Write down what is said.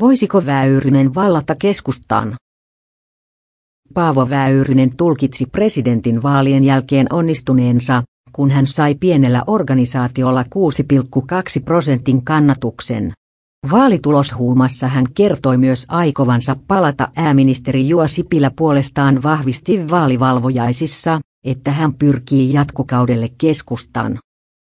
Voisiko Väyrynen vallata keskustaan? Paavo Väyrynen tulkitsi presidentin vaalien jälkeen onnistuneensa, kun hän sai pienellä organisaatiolla 6,2 prosentin kannatuksen. Vaalituloshuumassa hän kertoi myös aikovansa palata ääministeri Juha Sipilä puolestaan vahvisti vaalivalvojaisissa, että hän pyrkii jatkokaudelle keskustaan.